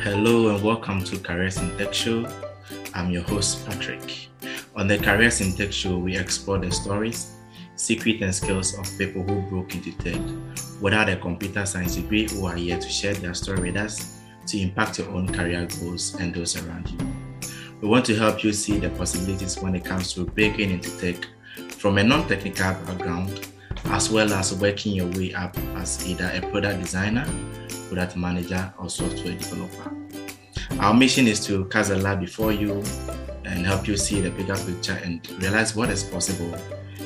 Hello and welcome to Careers in Tech Show. I'm your host, Patrick. On the Careers in Tech Show, we explore the stories, secrets, and skills of people who broke into tech without a computer science degree who are here to share their story with us to impact your own career goals and those around you. We want to help you see the possibilities when it comes to breaking into tech from a non technical background, as well as working your way up as either a product designer, product manager, or software developer. Our mission is to cast a light before you and help you see the bigger picture and realize what is possible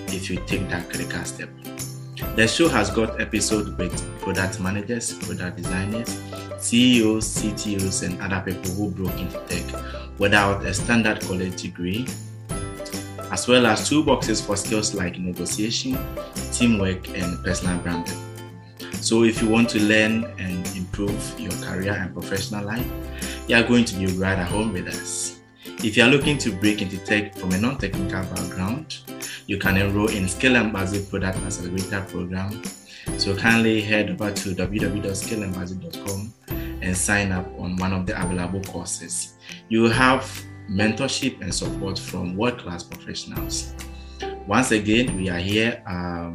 if you take that critical step. The show has got episodes with product managers, product designers, CEOs, CTOs, and other people who broke into tech without a standard college degree, as well as toolboxes for skills like negotiation, teamwork, and personal branding. So, if you want to learn and improve your career and professional life, you are going to be right at home with us. If you are looking to break into tech from a non technical background, you can enroll in Skill Embassy Product Accelerator Program. So kindly head over to www.skillembassy.com and sign up on one of the available courses. You will have mentorship and support from world class professionals. Once again, we are here. Um,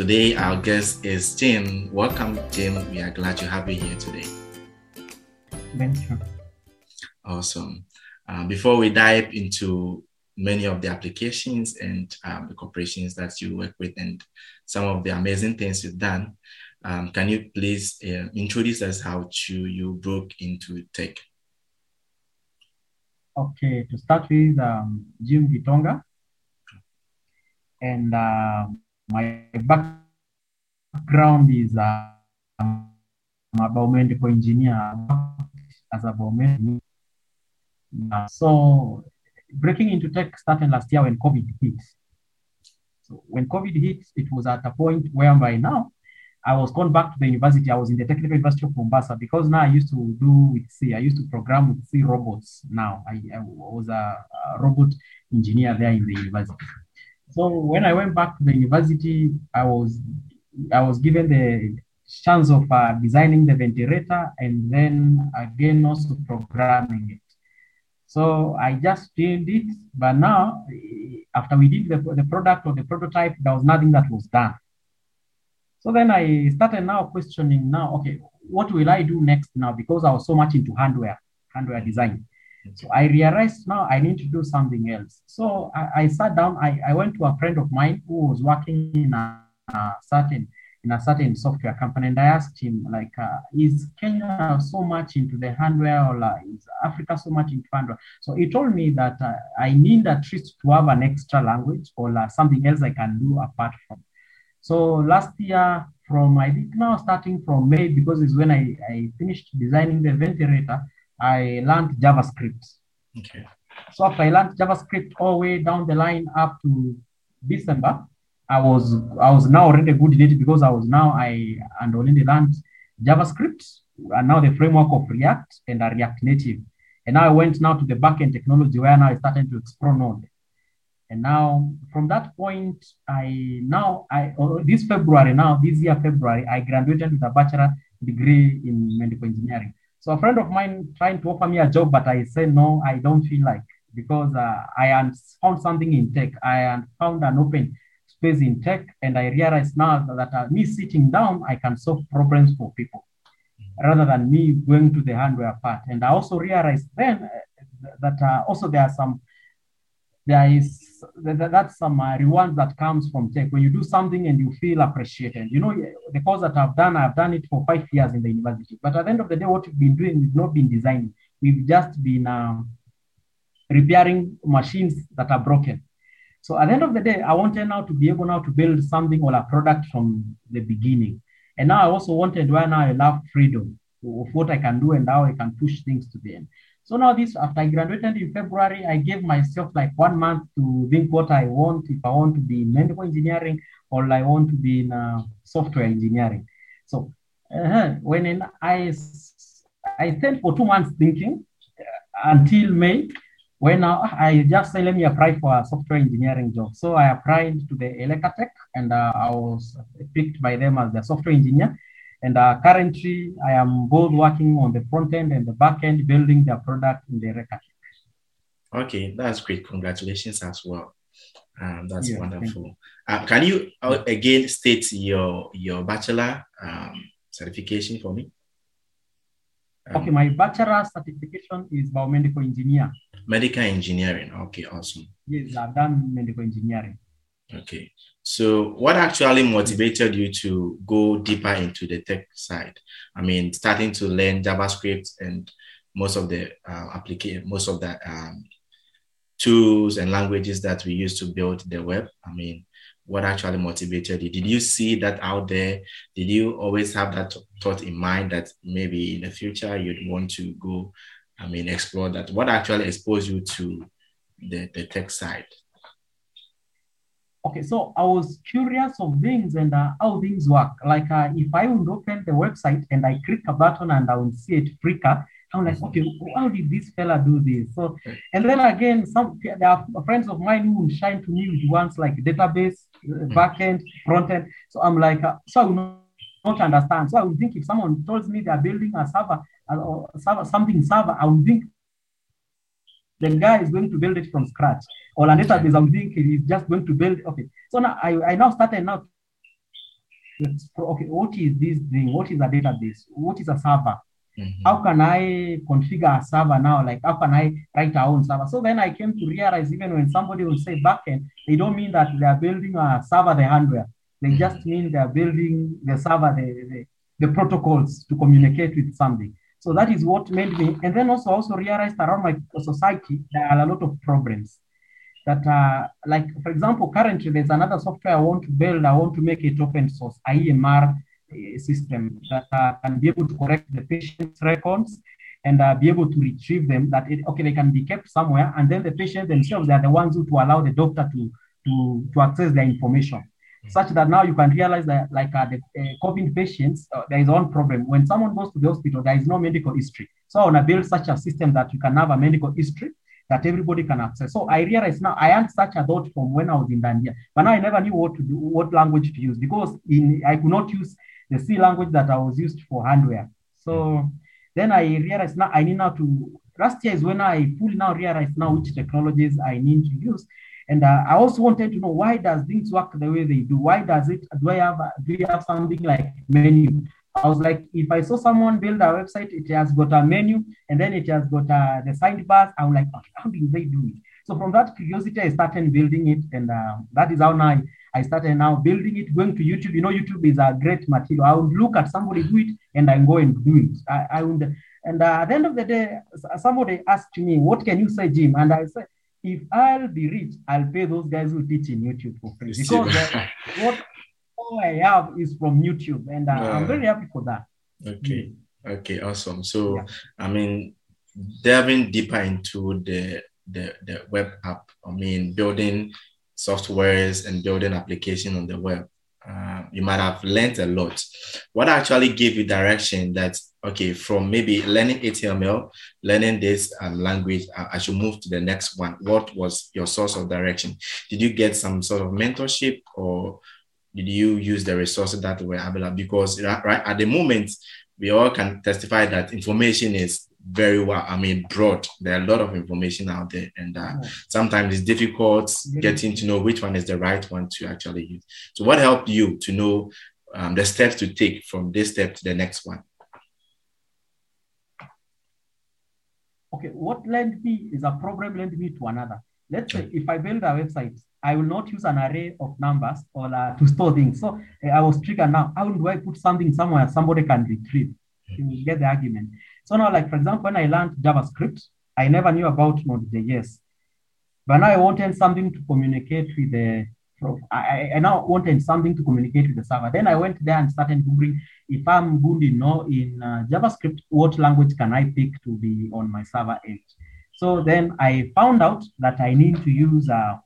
today, our guest is Jim. Welcome, Jim. We are glad to have you here today. Thank you. Awesome. Uh, before we dive into many of the applications and um, the corporations that you work with and some of the amazing things you've done, um, can you please uh, introduce us how to, you broke into tech? Okay, to start with, um, Jim Gitonga. And uh, my background is uh, I'm a biomedical engineer as a biomedical uh, so breaking into tech started last year when COVID hit. So when COVID hit, it was at a point whereby now I was gone back to the university. I was in the Technical University of Mombasa because now I used to do with C. I used to program with C robots. Now I, I was a, a robot engineer there in the university. So when I went back to the university, I was I was given the chance of uh, designing the ventilator and then again also programming it. So I just did it, but now after we did the, the product or the prototype, there was nothing that was done. So then I started now questioning now, okay, what will I do next now? Because I was so much into hardware, hardware design. So I realized now I need to do something else. So I, I sat down, I, I went to a friend of mine who was working in a, a certain in a certain software company and I asked him like, uh, is Kenya so much into the hardware or like, is Africa so much into hardware? So he told me that uh, I need at least to have an extra language or uh, something else I can do apart from. So last year from, I think now starting from May, because it's when I, I finished designing the ventilator, I learned JavaScript. Okay. So after I learned JavaScript all the way down the line up to December, I was I was now already good in it because I was now I and already learned JavaScript and now the framework of React and a React Native. And now I went now to the backend technology where now I started to explore Node. And now from that point, I now I oh, this February now this year February I graduated with a bachelor degree in medical engineering. So a friend of mine trying to offer me a job, but I say no, I don't feel like because uh, I had found something in tech. I had found an open space in tech, and I realized now that uh, me sitting down, I can solve problems for people rather than me going to the hardware part. And I also realized then uh, that uh, also there are some there is that, that's some uh, reward that comes from tech when you do something and you feel appreciated. You know, the course that I've done, I've done it for five years in the university. But at the end of the day, what we've been doing, we've not been designing. We've just been um, repairing machines that are broken. So at the end of the day, I wanted now to be able now to build something or a product from the beginning. And now I also wanted where now I love freedom of what I can do and how I can push things to the end. So now this, after I graduated in February, I gave myself like one month to think what I want, if I want to be in medical engineering or I want to be in uh, software engineering. So uh, when in, I, I spent for two months thinking uh, until May, when uh, I just said, let me apply for a software engineering job. So I applied to the Elecatech and uh, I was picked by them as the software engineer. And uh, currently, I am both working on the front end and the back end, building their product in the Reka. Okay, that's great. Congratulations as well. Um, that's Yeah, wonderful. Uh, can you uh, again state your your bachelor um, certification for me? Um, Okay, my bachelor certification is biomedical engineer. Medical engineering. Okay, awesome. Yes, I've done medical engineering. Okay. So, what actually motivated you to go deeper into the tech side? I mean, starting to learn JavaScript and most of the uh, application, most of the um, tools and languages that we use to build the web. I mean, what actually motivated you? Did you see that out there? Did you always have that thought in mind that maybe in the future you'd want to go? I mean, explore that. What actually exposed you to the, the tech side? Okay, so I was curious of things and uh, how things work. Like uh, if I would open the website and I click a button and I would see it flicker, I'm like, okay, how did this fella do this? So, and then again, some there are friends of mine who will shine to me with ones like database, uh, backend, frontend. So I'm like, uh, so I will not, not understand. So I would think if someone tells me they're building a server uh, or server, something server, I would think the guy is going to build it from scratch. Or a database, I would think he's just going to build. Okay, so now I, I now started now. Okay, what is this thing? What is a database? What is a server? Mhm. how can I configure a server now? Like, how can I write our own server? So then I came to realize even when somebody will say backend, they don't mean that they are building a server, the hardware. They just mean they are building the server, the, the, the protocols to communicate with something. So that is what made me, and then also also realized around my society there are a lot of problems that uh, like for example, currently there's another software I want to build. I want to make it open source, IEMR uh, system that uh, can be able to correct the patient's records and uh, be able to retrieve them. That it, okay, they can be kept somewhere, and then the patients themselves they are the ones who to allow the doctor to to to access their information. Such that now you can realize that, like uh, the uh, COVID patients, uh, there is one problem. When someone goes to the hospital, there is no medical history. So I want to build such a system that you can have a medical history that everybody can access. So I realize now I had such a thought from when I was in Dandia, but now I never knew what to do, what language to use because in I could not use the C language that I was used for hardware. So then I realized now I need now to. Last year is when I fully now realized now which technologies I need to use. And uh, I also wanted to know why does things work the way they do? Why does it? Do I have do you have something like menu? I was like, if I saw someone build a website, it has got a menu and then it has got uh, the sidebars. I'm like, "Okay, how did they do it? So from that curiosity, I started building it, and uh, that is how now I, I started now building it. Going to YouTube, you know, YouTube is a great material. I would look at somebody do it, and I go and do it. I, I would, and uh, at the end of the day, somebody asked me, "What can you say, Jim?" And I said, "If I'll be rich, I'll pay those guys who teach in YouTube for free because uh, what all I have is from YouTube, and uh, I'm very happy for that." Okay. Okay. Awesome. So, Yeah. I mean, delving deeper into the, the the web app. I mean, building softwares and building application on the web. Uh, you might have learned a lot. What actually gave you direction that okay, from maybe learning HTML, learning this um, language, I, I should move to the next one. What was your source of direction? Did you get some sort of mentorship or did you use the resources that were available? Because right at the moment, we all can testify that information is very well, I mean, broad. There are a lot of information out there, and uh, Yeah. sometimes it's difficult getting to know which one is the right one to actually use. So, what helped you to know um, the steps to take from this step to the next one? okay, what led me is a problem led me to another. Let's say if I build a website, I will not use an array of numbers or uh, to store things. So uh, I was triggered now. How do I put something somewhere somebody can retrieve? You get the argument. So now, like for example, when I learned JavaScript, I never knew about Node.js. But now I wanted something to communicate with the I, I now wanted something to communicate with the server. Then I went there and started Googling if I'm good in, know, in uh, JavaScript, what language can I pick to be on my server edge? So then I found out that I need to use uh,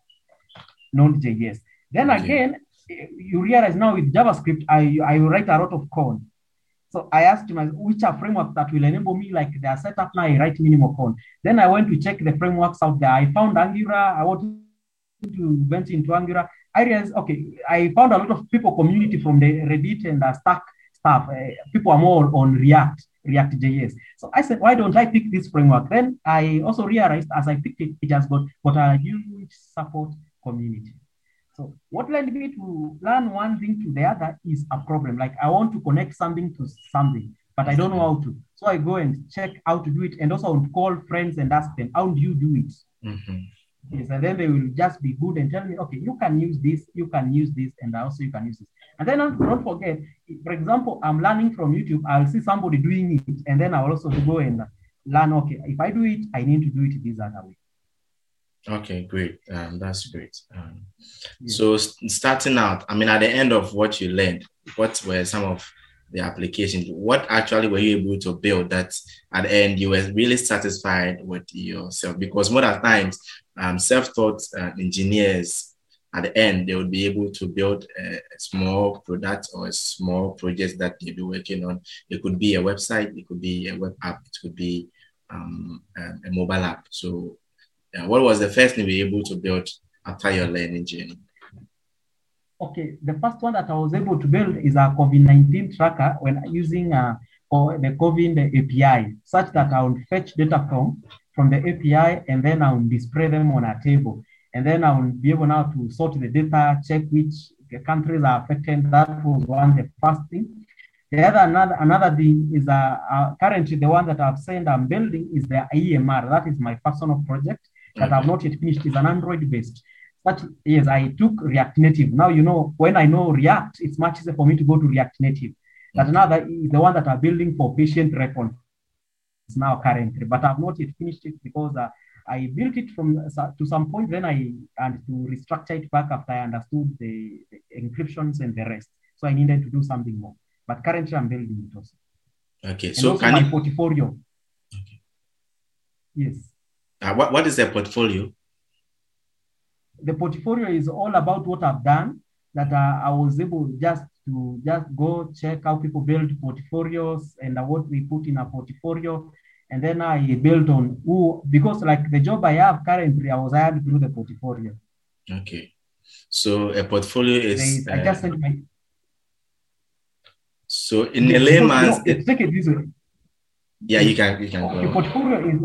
Node.js. Then again, you realize now with JavaScript, I, I write a lot of code. So I asked myself, which are frameworks that will enable me, like they are set up now, I write minimal code. Then I went to check the frameworks out there. I found Angular. I wanted to venture into Angular. I realized, okay, I found a lot of people community from the Reddit and the Stack, stuff. Uh, people are more on React, React JS. So I said, why don't I pick this framework? Then I also realized as I picked it, it has got, got a huge support community. So what led me to learn one thing to the other is a problem. Like I want to connect something to something, but I don't know how to. So I go and check how to do it, and also I would call friends and ask them, how do you do it? Mm-hmm. Yes, and then they will just be good and tell me, okay, you can use this, you can use this, and also you can use this. And then don't forget, for example, I'm learning from YouTube. I'll see somebody doing it, and then I'll also go and learn. Okay, if I do it, I need to do it this other way. Okay, great. Um, that's great. Um, yeah. So starting out, I mean, at the end of what you learned, what were some of the applications? What actually were you able to build that at the end you were really satisfied with yourself? Because more of times, um, self-taught uh, engineers at the end they would be able to build a, a, small product or a small project that they'll be working on. It could be a website, it could be a web app, it could be um, a, a mobile app. So yeah, what was the first thing you were able to build after your learning journey? Okay, the first one that I was able to build is a COVID-19 tracker when using uh, the COVID API, such that I would fetch data from, from the API and then I would display them on a table. And then I will be able now to sort the data, check which countries are affected. That was one, the first thing. The other another another thing is uh, uh, currently the one that I've said I'm building is the EMR. That is my personal project that I've not yet finished is an Android based. But yes, I took React Native. Now, you know, when I know React, it's much easier for me to go to React Native. That another is the one that I'm building for patient records now currently, but I've not yet finished it because uh, I built it from uh, to some point. Then I and to restructure it back after I understood the, the, encryptions and the rest. So I needed to do something more. But currently, I'm building it also. Okay, and so also can my you? portfolio. Okay. Yes. Uh, what, what is the portfolio? the portfolio is all about what I've done that uh, I was able just to just go check how people build portfolios and uh, what we put in a portfolio. And then I built on who, because like the job I have currently, I was hired through the portfolio. Okay. So a portfolio is. I just sent my. So in a layman's. No, take it this way. Yeah, you can. You can The portfolio is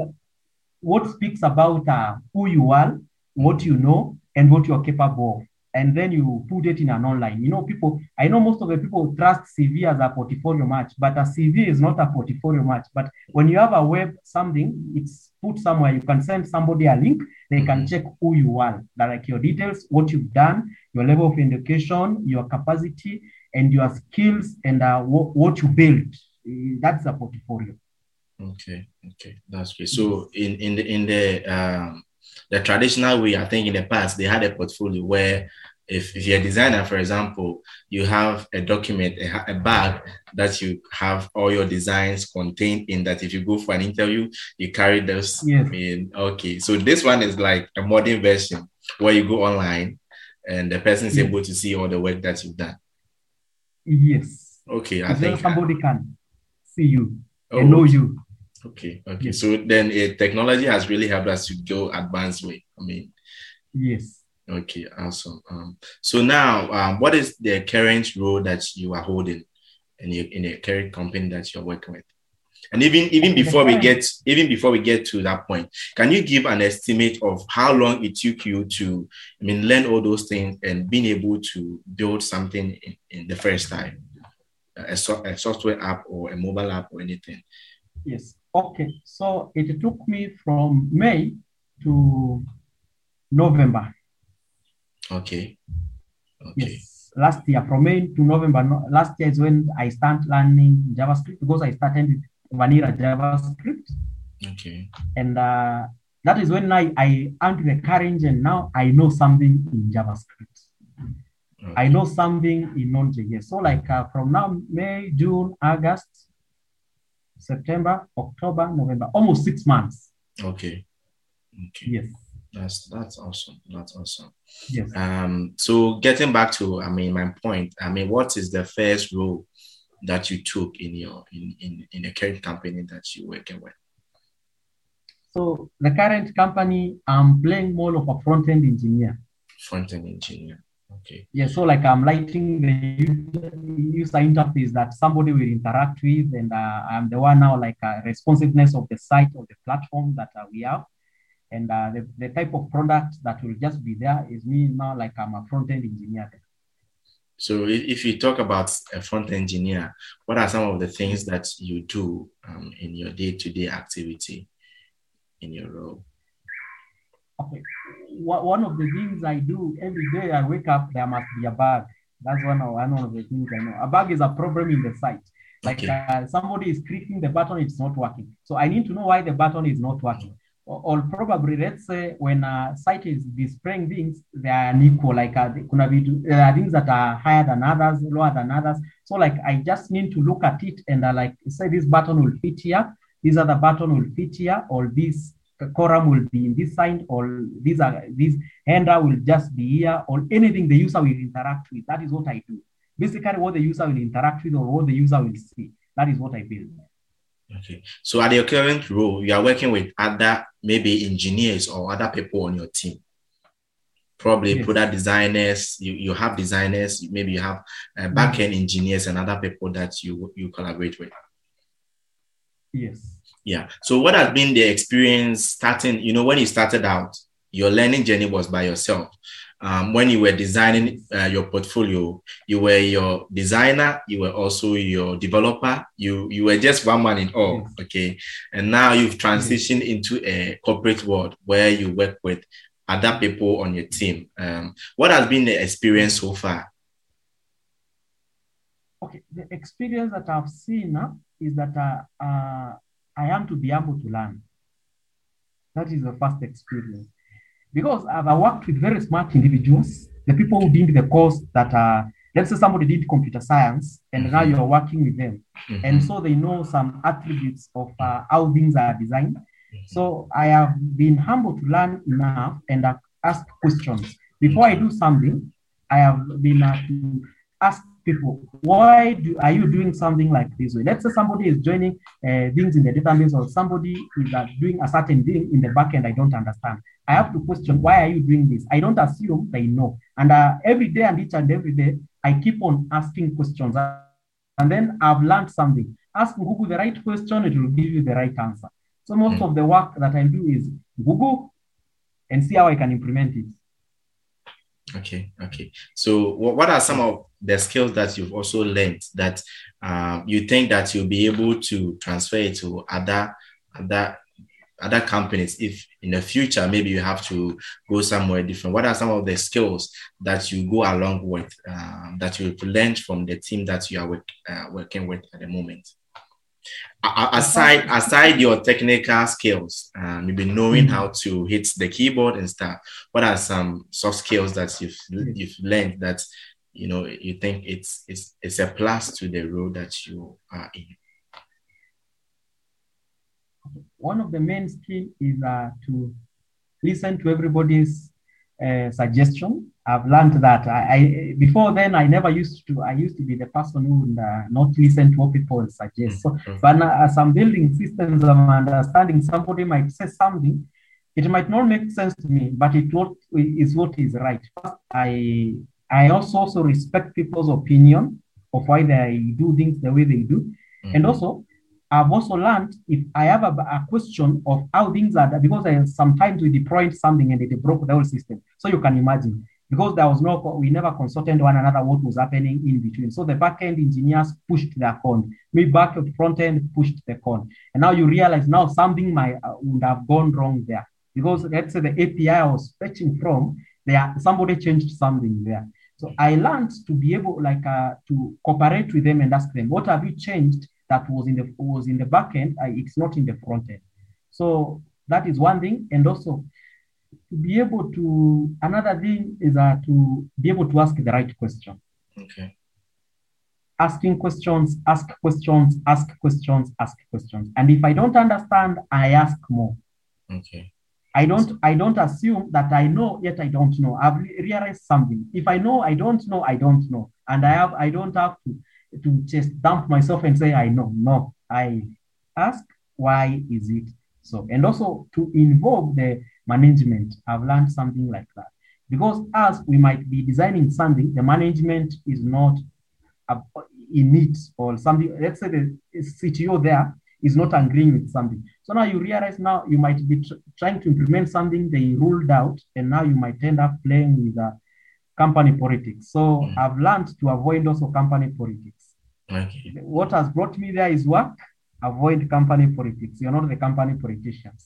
what speaks about uh, who you are, what you know, and what you're capable of. And then you put it in an online. You know, people, I know most of the people trust CV as a portfolio match, but a CV is not a portfolio match. But when you have a web something, it's put somewhere, you can send somebody a link, they can check who you are, like your details, what you've done, your level of education, your capacity, and your skills, and uh, what, what you built. That's a portfolio. Okay, okay, that's great. So in in the in the um, the traditional way, I think in the past they had a portfolio where if, if you're a designer, for example, you have a document, a, a bag that you have all your designs contained in that if you go for an interview, you carry those Yes. in. Okay. So this one is like a modern version where you go online and the person is Yes. able to see all the work that you've done. Yes. Okay. I think somebody can see you Oh, and know you. Okay, okay. So then uh, technology has really helped us to go advanced way. I mean, Yes. okay, awesome. Um, so now, um, what is the current role that you are holding in your, in a current company that you're working with? And even even before we get even before we get to that point, can you give an estimate of how long it took you to, I mean, learn all those things and being able to build something in, in the first time, a, so, a software app or a mobile app or anything? Yes. Okay. So it took me from May to November. Okay. Okay. Yes. Last year, from May to November. No, last year is when I started learning JavaScript because I started with vanilla JavaScript. Okay. And uh, that is when I, I earned the courage and now I know something in JavaScript. I know something in Node.js. So like uh, from now, May, June, August, September, October, November, almost six months. Okay. Okay. Yes. That's that's awesome. That's awesome. Yes. Um, so getting back to I mean my point, I mean, what is the first role that you took in your in in, in the current company that you're working with? So the current company, I'm playing more of a front-end engineer. Front end engineer. Okay. Yeah, so like I'm lighting the user interface that somebody will interact with, and uh, I'm the one now like uh, responsiveness of the site or the platform that uh, we have, and uh, the, the type of product that will just be there is me now like I'm a front end engineer. So if you talk about a front engineer, what are some of the things that you do um, in your day to day activity in your role? Okay, one of the things I do every day, I wake up, there must be a bug. That's one of, one of the things I know. A bug is a problem in the site. Like okay. uh, somebody is clicking the button, it's not working. So I need to know why the button is not working. Or, or probably, let's say, when a site is displaying things, they are unequal. Like uh, there are things that are higher than others, lower than others. So like I just need to look at it and uh, like say this button will fit here, this other button will fit here, or this column will be in this side, or these are this handler will just be here, or anything the user will interact with. That is what I do. Basically, what the user will interact with or what the user will see. That is what I build. Okay. So at your current role, you are working with other maybe engineers or other people on your team. Probably yes. product designers, you, you have designers, maybe you have uh, back-end engineers and other people that you you collaborate with. Yes. Yeah. So what has been the experience starting, you know, when you started out, your learning journey was by yourself. Um, when you were designing uh, your portfolio, you were your designer, you were also your developer. You you were just one man in all, yes. okay. And now you've transitioned yes. into a corporate world where you work with other people on your team. Um, what has been the experience so far? Okay, the experience that I've seen is that uh, uh, I am to be able to learn. That is the first experience. Because I've worked with very smart individuals, the people who did the course that are, let's say somebody did computer science and mm-hmm. now you're working with them. Mm-hmm. And so they know some attributes of uh, how things are designed. Mm-hmm. So I have been humble to learn enough and uh, ask questions. Before I do something, I have been uh, to ask people, why do, are you doing something like this way? Let's say somebody is joining uh, things in the database or somebody is uh, doing a certain thing in the backend I don't understand. I have to question, why are you doing this? I don't assume they know. And uh, every day and each and every day, I keep on asking questions. And then I've learned something. Ask Google the right question, it will give you the right answer. So most mm. of the work that I do is Google and see how I can implement it. Okay, okay. So, what are some of the skills that you've also learned that um, you think that you'll be able to transfer to other other other companies if in the future maybe you have to go somewhere different? What are some of the skills that you go along with um, that you've learned from the team that you are uh, working with at the moment? Aside aside your technical skills maybe knowing mm-hmm. how to hit the keyboard and stuff what are some soft skills that you've you've learned that you know you think it's it's it's a plus to the role that you are in? One of the main skill is uh, to listen to everybody's uh, suggestion I've learned that. I, I, before then I never used to. I used to be the person who would uh, not listen to what people suggest. So, mm-hmm. but now, as I'm building systems, I'm understanding somebody might say something. It might not make sense to me, but it what is what is right. I I also also respect people's opinion of why they do things the way they do, mm-hmm. and also I've also learned if I have a, a, question of how things are because I, sometimes we deployed something and it broke the whole system. So you can imagine because there was no, we never consulted one another what was happening in between. So the backend engineers pushed their code. Me back front end pushed the code. And now you realize now something might uh, would have gone wrong there because let's say the API I was fetching from there, somebody changed something there. So I learned to be able like uh, to cooperate with them and ask them, what have you changed that was in the was in the backend? Uh, it's not in the front end. So that is one thing. And also to be able to another thing is uh, to be able to ask the right question. Okay. Asking questions, ask questions, ask questions, ask questions. And if I don't understand, I ask more. Okay. I don't I don't assume that I know yet I don't know. I've realized something. If I know I don't know, I don't know. And I have I don't have to to just dump myself and say I know. No. I ask why is it so? And also to involve the management. I've learned something like that. Because as we might be designing something, the management is not in it or something. Let's say the CTO there is not agreeing with something. So now you realize now you might be tr- trying to implement something they ruled out, and now you might end up playing with uh, company politics. So Mm. I've learned to avoid also company politics. Okay. What has brought me there is work. Avoid company politics. You're not the company politicians.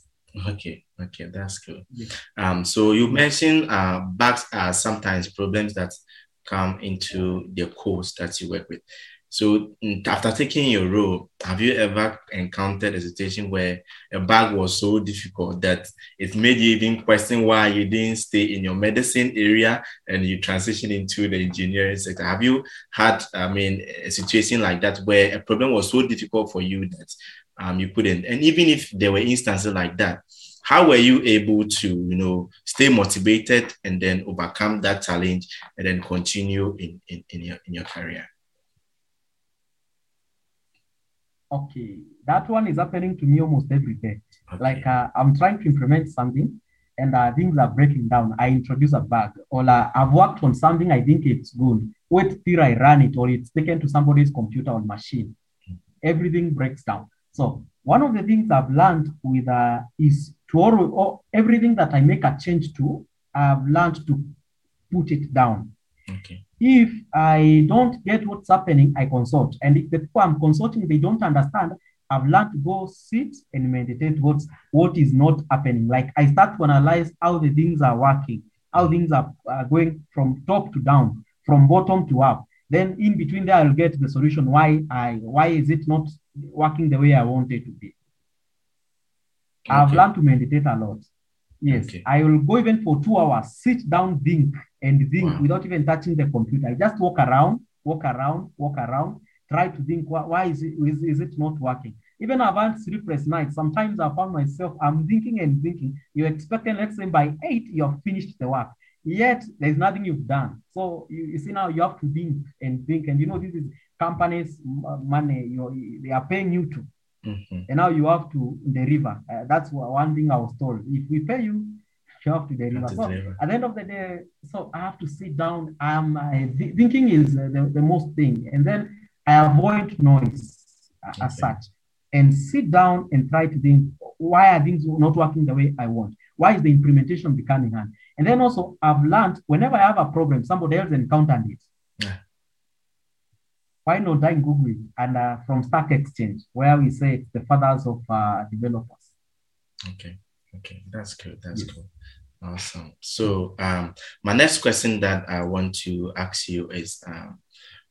Okay. Okay. That's good. Yes. Um, so you mentioned uh, bugs are sometimes problems that come into the course that you work with. So mm, after taking your role, have you ever encountered a situation where a bug was so difficult that it made you even question why you didn't stay in your medicine area and you transitioned into the engineering sector? Have you had, I mean, a situation like that where a problem was so difficult for you that um, you couldn't? And even if there were instances like that, how were you able to you know stay motivated and then overcome that challenge and then continue in in, in your in your career Okay, that one is happening to me almost every day. okay. Like uh, I'm trying to implement something, and uh, things are breaking down. I introduce a bug, or uh, I've worked on something. I think it's good. Wait till I run it, or it's taken to somebody's computer or machine. Everything breaks down. So one of the things I've learned with uh, is to always, or everything that I make a change to, I've learned to put it down. okay If I don't get what's happening, I consult. And if the people I'm consulting, they don't understand, I've learned to go sit and meditate what's what is not happening. Like I start to analyze how the things are working, how things are, are going from top to down, from bottom to up. Then in between there, I'll get the solution. Why I why is it not working the way I want it to be? I've learned to meditate a lot. Yes, Okay. I will go even for two hours, sit down, think, and think Wow. without even touching the computer. I just walk around, walk around, walk around, try to think why, why is, it, is, is it not working? Even I've had sleepless nights. Sometimes I found myself, I'm thinking and thinking. You're expecting, let's say by eight, you've finished the work. Yet there's nothing you've done. So you, you see now you have to think and think. And you know, this is companies' money you they are paying you to Mhm. and now you have to deliver. Uh, that's one thing I was told. If we pay you, you have to deliver. so deliver. at the end of the day, so I have to sit down. Um, I, th- thinking is uh, the, the most thing, and then I avoid noise uh, as such, and sit down and try to think why are things not working the way I want? Why is the implementation becoming hard? And then also I've learned whenever I have a problem, somebody else encountered it. Why not I Google it and uh, from Stack Exchange, where we say it's the fathers of uh, developers. Okay. Okay. That's good. That's Yes. good. Awesome. So um my next question that I want to ask you is um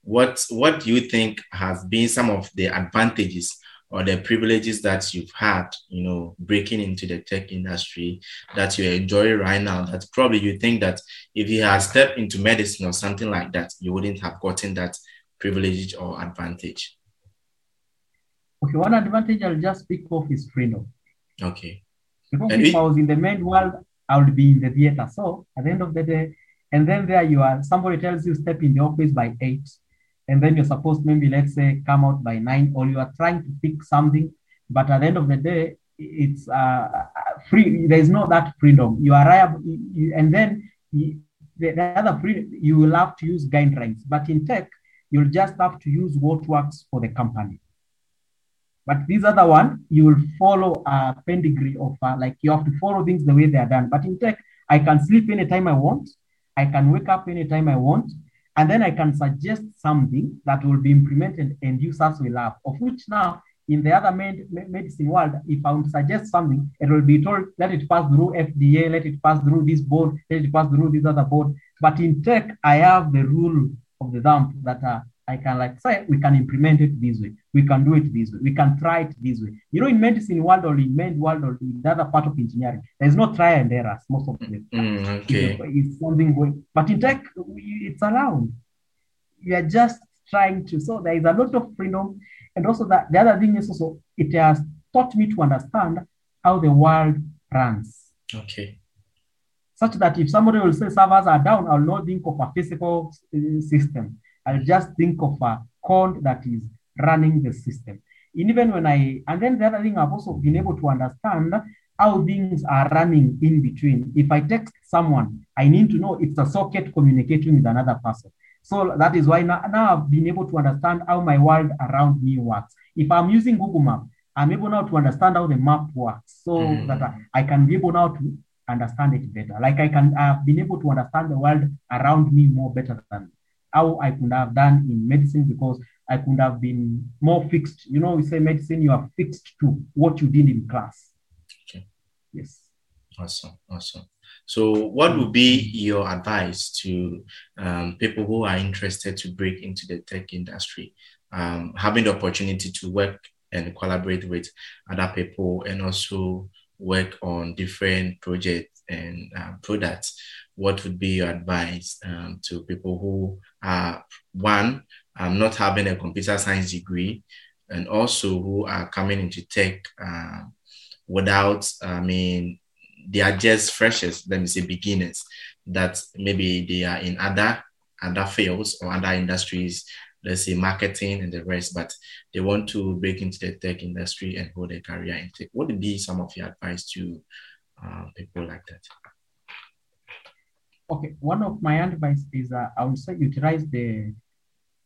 what what do you think has been some of the advantages or the privileges that you've had, you know, breaking into the tech industry that you enjoy right now that probably you think that if you had stepped into medicine or something like that, you wouldn't have gotten that privilege or advantage. Okay, one advantage I'll just speak of is freedom. Okay. Because And if it- I was in the main world, I would be in the theater. So at the end of the day, and then there you are, somebody tells you step in the office by eight, and then you're supposed maybe let's say come out by nine, or you are trying to fix something, but at the end of the day, it's uh, free. There is no that freedom. You arrive, you, and then you, the, the other free, you will have to use guidelines. But in tech, you'll just have to use what works for the company. But this other one, you will follow a pedigree of uh, like you have to follow things the way they are done. But in tech, I can sleep anytime I want. I can wake up anytime I want. And then I can suggest something that will be implemented and users will love, of which now in the other med- medicine world, if I would suggest something, it will be told, let it pass through FDA, let it pass through this board, let it pass through this other board. But in tech, I have the rule of the thumb that uh, I can like say we can implement it this way, we can do it this way, we can try it this way. You know, in medicine world or in med world or in other part of engineering, there's no try and errors most of the time. Mm, okay. It's something going, but in tech, we- it's allowed. You are just trying to. So there is a lot of freedom, and also that the other thing is also it has taught me to understand how the world runs Okay. Such that if somebody will say servers are down, I'll not think of a physical uh, system. I'll just think of a code that is running the system. And even when I, and then the other thing I've also been able to understand how things are running in between. If I text someone, I need to know it's a socket communicating with another person. So that is why now, now I've been able to understand how my world around me works. If I'm using Google Map, I'm able now to understand how the map works so Mm. that I, I can be able now to understand it better. Like I can, I've been able to understand the world around me more better than how I could have done in medicine because I could have been more fixed. You know, we say medicine, you are fixed to what you did in class. Okay. Yes. Awesome, awesome. So, what would be your advice to um, people who are interested to break into the tech industry, um, having the opportunity to work and collaborate with other people, and also work on different projects and uh, products? What would be your advice um, to people who are one, um, not having a computer science degree, and also who are coming into tech uh, without, I mean, they are just freshers, let me say beginners, that maybe they are in other other fields or other industries, let's say marketing and the rest, but they want to break into the tech industry and hold a career in tech. What would be some of your advice to uh, people like that? Okay, one of my advice is uh, I would say utilize the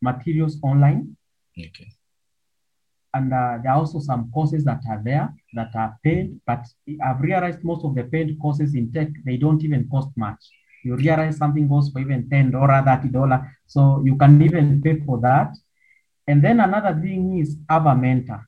materials online, Okay. and uh, there are also some courses that are there that are paid. But I've realized most of the paid courses in tech they don't even cost much. You realize something goes for even ten dollar, thirty dollar, so you can even pay for that. And then another thing is have a mentor.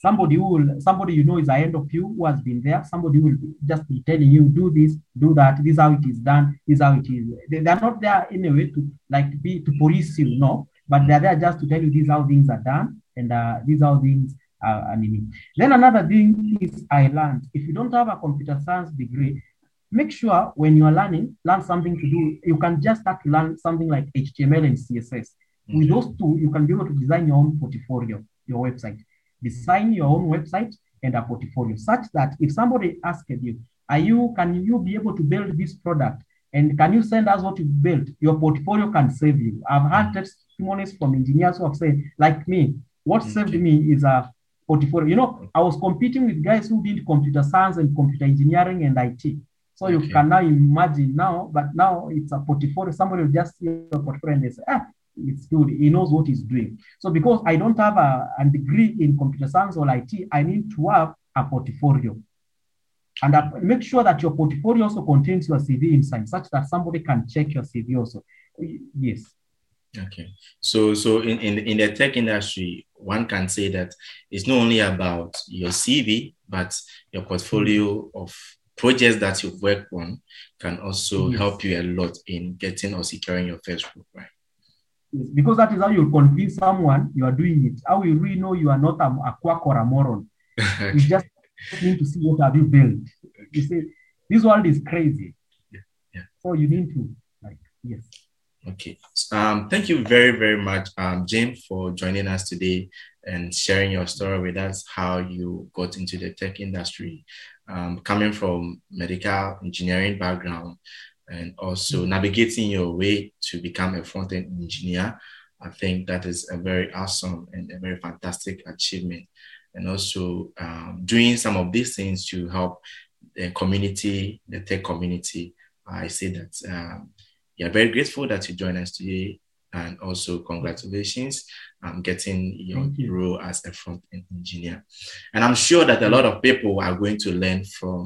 Somebody who will, somebody you know is ahead of you who has been there. Somebody will just be telling you do this, do that. This is how it is done. This is how it is. They, they are not there in a way to like be to police you, no. But they are there just to tell you this is how things are done and uh, this is how things are. are needed. Then another thing is I learned. If you don't have a computer science degree, make sure when you are learning, learn something to do. You can just start to learn something like HTML and CSS. With mm-hmm. those two, you can be able to design your own portfolio, your website. Design your own website and a portfolio such that if somebody asked you, are you can you be able to build this product and can you send us what you built? Your portfolio can save you. I've had mm-hmm. testimonies from engineers who have said, like me, what mm-hmm. saved me is a portfolio. You know, I was competing with guys who did computer science and computer engineering and IT. So you Okay. can now imagine now, but now it's a portfolio. Somebody will just see your portfolio and they say, ah, it's good. He knows what he's doing. So because I don't have a, a degree in computer science or IT, I need to have a portfolio. And make sure that your portfolio also contains your CV inside, such that somebody can check your CV also. Yes. Okay. So so in, in, in the tech industry, one can say that it's not only about your CV, but your portfolio of projects that you've worked on can also Yes. help you a lot in getting or securing your first group, right? Yes, because that is how you convince someone you are doing it. How you really know you are not a, a quack or a moron. You just need to see what have you built. You see, this world is crazy. yeah. So you need to like yes. Okay. Um, thank you very, very much, um, Jim, for joining us today and sharing your story with us, how you got into the tech industry, um, coming from medical engineering background and also navigating your way to become a front-end engineer. I think that is a very awesome and a very fantastic achievement. And also um, doing some of these things to help the community, the tech community. I say that um, we are very grateful that you joined us today. And also, congratulations on getting your you. role as a front end engineer. And I'm sure that a lot of people are going to learn from